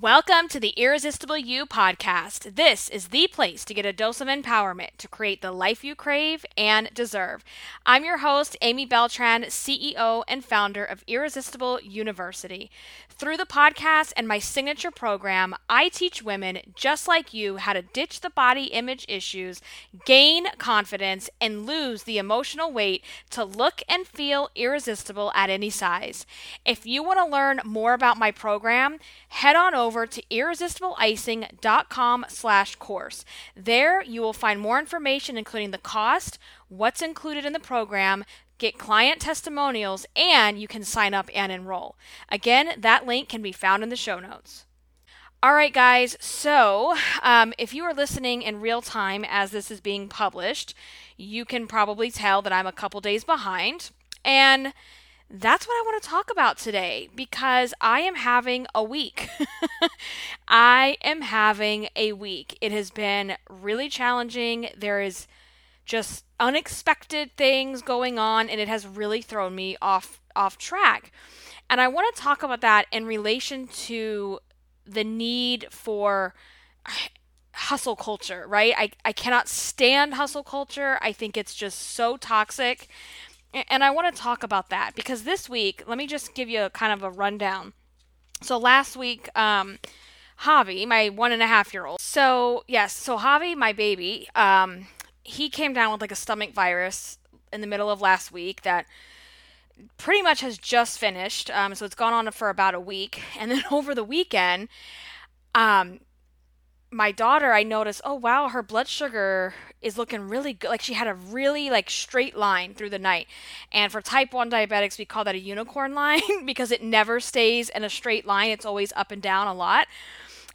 Welcome to the Irresistible You podcast. This is the place to get a dose of empowerment to create the life you crave and deserve. I'm your host, Amy Beltran, CEO and founder of Irresistible University. Through the podcast and my signature program, I teach women just like you how to ditch the body image issues, gain confidence, and lose the emotional weight to look and feel irresistible at any size. If you want to learn more about my program, head on over to irresistibleicing.com slash course. There you will find more information including the cost, what's included in the program, get client testimonials, and you can sign up and enroll. Again, that link can be found in the show notes. All right, guys. So, um, if you are listening in real time as this is being published, you can probably tell that I'm a couple days behind. And that's what I want to talk about today because I am having a week. I am having a week. It has been really challenging. There is just unexpected things going on and it has really thrown me off off track. And I want to talk about that in relation to the need for hustle culture, right? I, I cannot stand hustle culture. I think it's just so toxic. And I want to talk about that because this week, let me just give you a kind of a rundown. So last week, um, Javi, my one and a half year old. So yes, so Javi, my baby, um, he came down with like a stomach virus in the middle of last week that pretty much has just finished. Um, so it's gone on for about a week, and then over the weekend, um, my daughter, I noticed, oh wow, her blood sugar is looking really good. Like she had a really like straight line through the night. And for type 1 diabetics, we call that a unicorn line because it never stays in a straight line. It's always up and down a lot.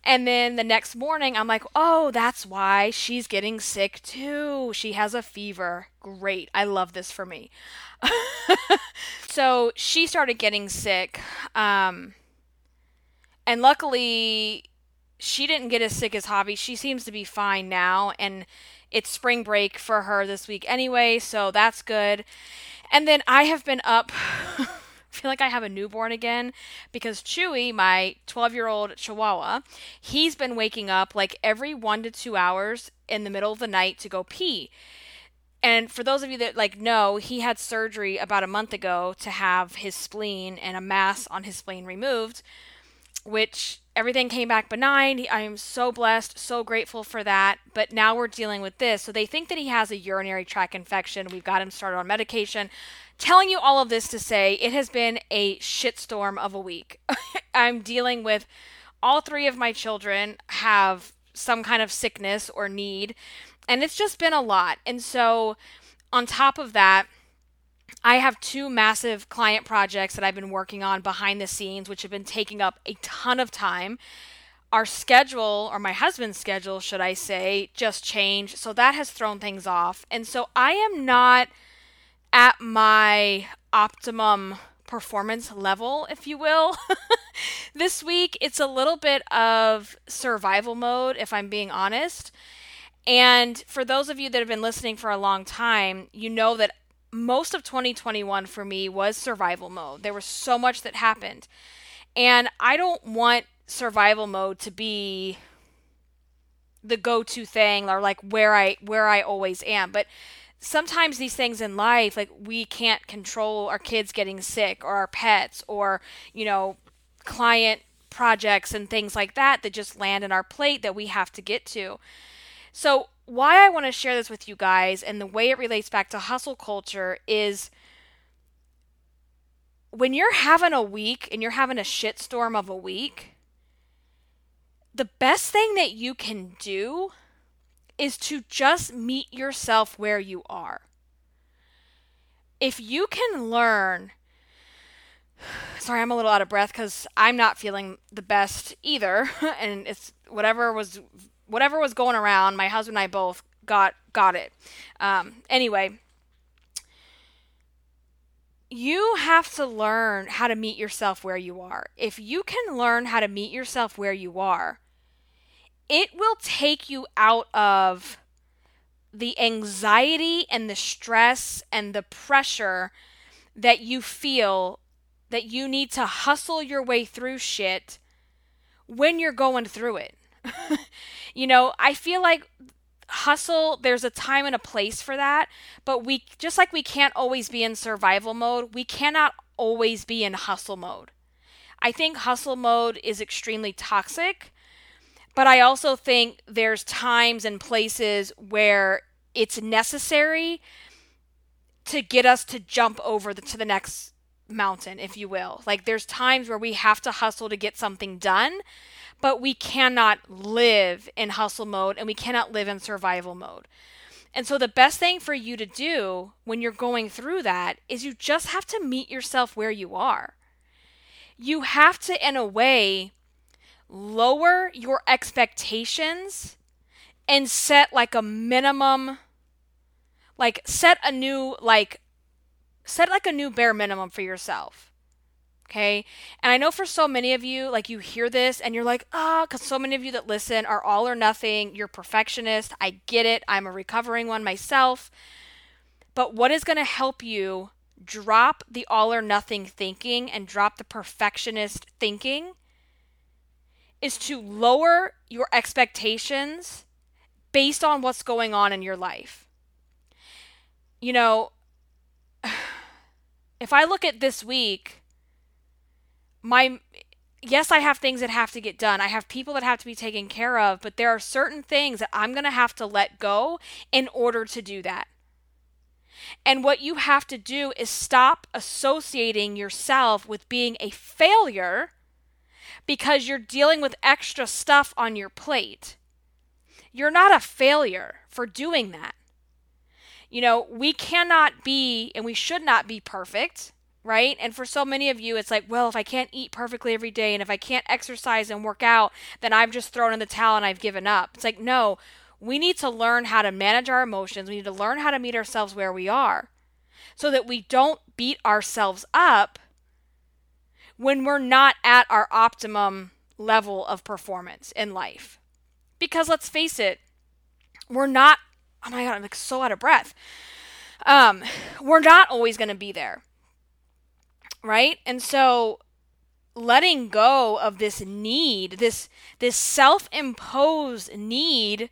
And then the next morning, I'm like, oh, that's why she's getting sick too. She has a fever. Great. I love this for me. so she started getting sick. Um, and luckily, she didn't get as sick as Javi. She seems to be fine now. And it's spring break for her this week anyway. So that's good. And then I have been up. feel like I have a newborn again because Chewy, my 12 year old chihuahua, he's been waking up like every one to two hours in the middle of the night to go pee. And for those of you that like know, he had surgery about a month ago to have his spleen and a mass on his spleen removed, which everything came back benign. I am so blessed, so grateful for that. But now we're dealing with this. So they think that he has a urinary tract infection. We've got him started on medication telling you all of this to say it has been a shitstorm of a week. I'm dealing with all three of my children have some kind of sickness or need, and it's just been a lot. And so, on top of that, I have two massive client projects that I've been working on behind the scenes, which have been taking up a ton of time. Our schedule, or my husband's schedule, should I say, just changed. So that has thrown things off. And so I am not at my optimum performance level, if you will. this week, it's a little bit of survival mode, if I'm being honest. And for those of you that have been listening for a long time, you know that most of 2021 for me was survival mode. There was so much that happened. And I don't want survival mode to be the go-to thing or like where I where I always am. But sometimes these things in life like we can't control our kids getting sick or our pets or you know client projects and things like that that just land in our plate that we have to get to so why i want to share this with you guys and the way it relates back to hustle culture is when you're having a week and you're having a shitstorm of a week the best thing that you can do is to just meet yourself where you are. If you can learn, sorry, I'm a little out of breath because I'm not feeling the best either, and it's whatever was whatever was going around. My husband and I both got got it. Um, anyway, you have to learn how to meet yourself where you are. If you can learn how to meet yourself where you are, it will take you out of the anxiety and the stress and the pressure that you feel that you need to hustle your way through shit when you're going through it. you know, I feel like hustle there's a time and a place for that but we just like we can't always be in survival mode we cannot always be in hustle mode. I think hustle mode is extremely toxic but i also think there's times and places where it's necessary to get us to jump over the, to the next mountain if you will. Like there's times where we have to hustle to get something done but we cannot live in hustle mode and we cannot live in survival mode. And so, the best thing for you to do when you're going through that is you just have to meet yourself where you are. You have to, in a way, lower your expectations and set like a minimum, like, set a new, like, set like a new bare minimum for yourself Okay. And I know for so many of you, like you hear this and you're like, ah, oh, because so many of you that listen are all or nothing. You're perfectionist. I get it. I'm a recovering one myself. But what is going to help you drop the all or nothing thinking and drop the perfectionist thinking is to lower your expectations based on what's going on in your life. You know, if I look at this week, my yes, I have things that have to get done. I have people that have to be taken care of, but there are certain things that I'm going to have to let go in order to do that. And what you have to do is stop associating yourself with being a failure because you're dealing with extra stuff on your plate. You're not a failure for doing that. You know, we cannot be and we should not be perfect right? And for so many of you, it's like, well, if I can't eat perfectly every day and if I can't exercise and work out, then I've just thrown in the towel and I've given up. It's like, no, we need to learn how to manage our emotions. We need to learn how to meet ourselves where we are so that we don't beat ourselves up when we're not at our optimum level of performance in life. Because let's face it, we're not, oh my God, I'm like so out of breath. Um, we're not always going to be there right? And so letting go of this need, this this self-imposed need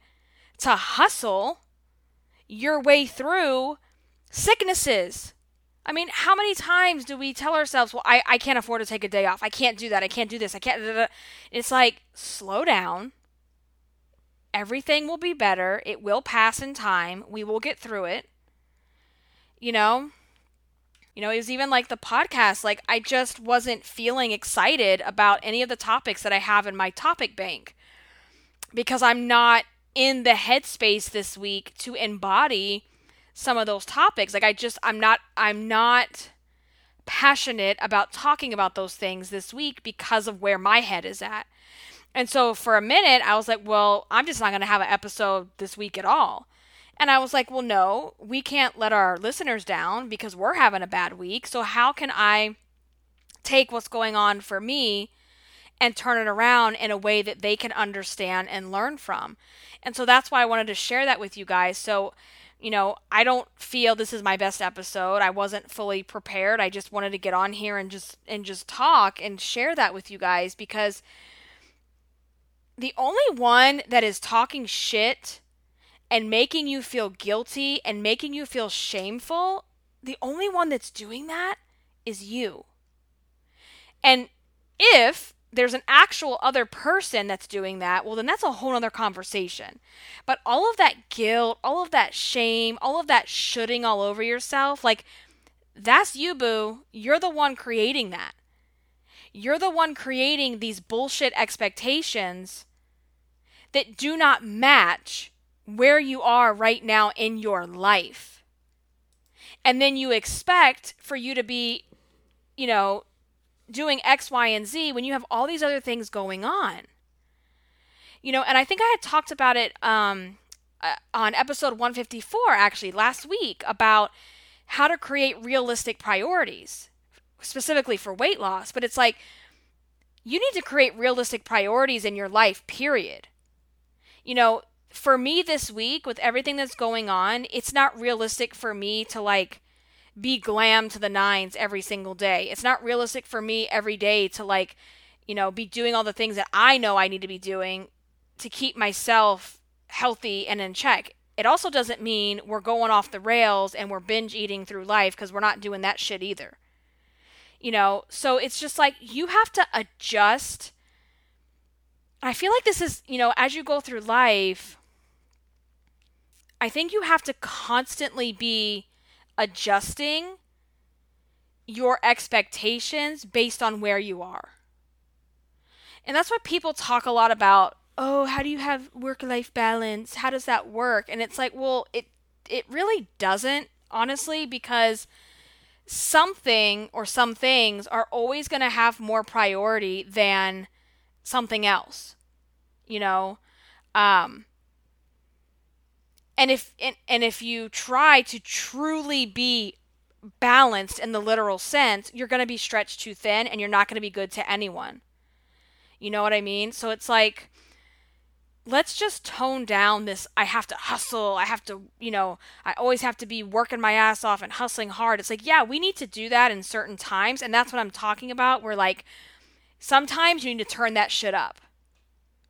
to hustle your way through sicknesses. I mean, how many times do we tell ourselves, well, I, I can't afford to take a day off. I can't do that. I can't do this. I can't. It's like, slow down. Everything will be better. It will pass in time. We will get through it. You know, you know, it was even like the podcast, like I just wasn't feeling excited about any of the topics that I have in my topic bank because I'm not in the headspace this week to embody some of those topics. Like I just I'm not I'm not passionate about talking about those things this week because of where my head is at. And so for a minute I was like, well, I'm just not going to have an episode this week at all. And I was like, well, no, we can't let our listeners down because we're having a bad week. So, how can I take what's going on for me and turn it around in a way that they can understand and learn from? And so, that's why I wanted to share that with you guys. So, you know, I don't feel this is my best episode. I wasn't fully prepared. I just wanted to get on here and just and just talk and share that with you guys because the only one that is talking shit and making you feel guilty and making you feel shameful, the only one that's doing that is you. And if there's an actual other person that's doing that, well, then that's a whole other conversation. But all of that guilt, all of that shame, all of that shooting all over yourself, like, that's you, boo. You're the one creating that. You're the one creating these bullshit expectations that do not match where you are right now in your life. And then you expect for you to be, you know, doing X, Y, and Z when you have all these other things going on. You know, and I think I had talked about it um, uh, on episode 154 actually last week about how to create realistic priorities, specifically for weight loss. But it's like, you need to create realistic priorities in your life, period. You know, for me this week with everything that's going on, it's not realistic for me to like be glam to the nines every single day. It's not realistic for me every day to like you know, be doing all the things that I know I need to be doing to keep myself healthy and in check. It also doesn't mean we're going off the rails and we're binge eating through life because we're not doing that shit either. You know, so it's just like you have to adjust. I feel like this is, you know, as you go through life, I think you have to constantly be adjusting your expectations based on where you are. And that's why people talk a lot about, oh, how do you have work life balance? How does that work? And it's like, well, it it really doesn't, honestly, because something or some things are always going to have more priority than something else. You know, um and if and, and if you try to truly be balanced in the literal sense, you're going to be stretched too thin and you're not going to be good to anyone. You know what I mean? So it's like, let's just tone down this I have to hustle. I have to, you know, I always have to be working my ass off and hustling hard. It's like, yeah, we need to do that in certain times. And that's what I'm talking about. Where like, sometimes you need to turn that shit up,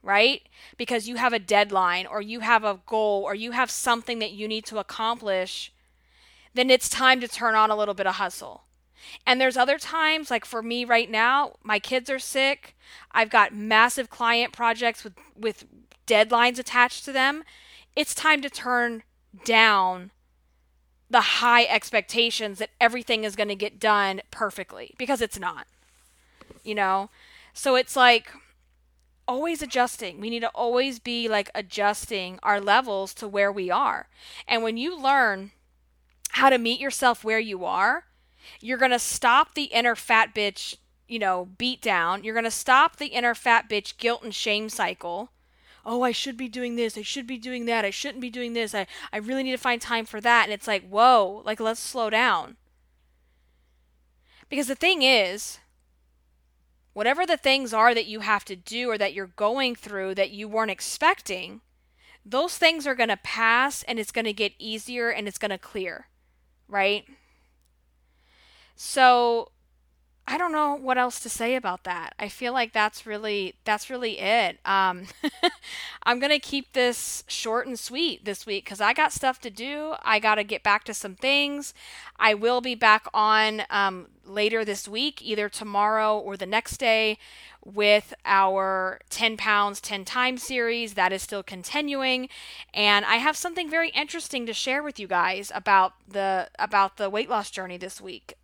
right? Because you have a deadline or you have a goal or you have something that you need to accomplish. Then it's time to turn on a little bit of hustle. And there's other times, like for me right now, my kids are sick. I've got massive client projects with, with deadlines attached to them. It's time to turn down the high expectations that everything is going to get done perfectly because it's not. You know? So it's like always adjusting. We need to always be like adjusting our levels to where we are. And when you learn how to meet yourself where you are, you're going to stop the inner fat bitch, you know, beat down. You're going to stop the inner fat bitch guilt and shame cycle. Oh, I should be doing this. I should be doing that. I shouldn't be doing this. I, I really need to find time for that. And it's like, whoa, like, let's slow down. Because the thing is, whatever the things are that you have to do or that you're going through that you weren't expecting, those things are going to pass and it's going to get easier and it's going to clear, right? So I don't know what else to say about that. I feel like that's really that's really it. Um, I'm gonna keep this short and sweet this week because I got stuff to do. I got to get back to some things. I will be back on um, later this week, either tomorrow or the next day, with our 10 pounds 10 times series that is still continuing and i have something very interesting to share with you guys about the about the weight loss journey this week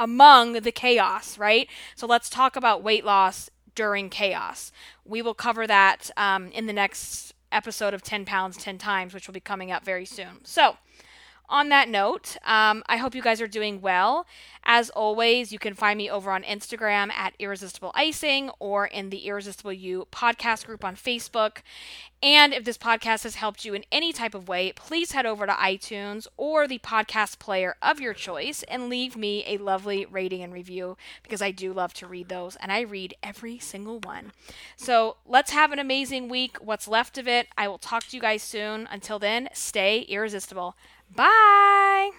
among the chaos, right? So let's talk about weight loss during chaos. We will cover that um, in the next episode of 10 pounds 10 times, which will be coming up very soon. So, on that note, um, I hope you guys are doing well. As always, you can find me over on Instagram at Irresistible Icing or in the Irresistible You podcast group on Facebook. And if this podcast has helped you in any type of way, please head over to iTunes or the podcast player of your choice and leave me a lovely rating and review because I do love to read those and I read every single one. So let's have an amazing week. What's left of it, I will talk to you guys soon. Until then, stay irresistible. Bye.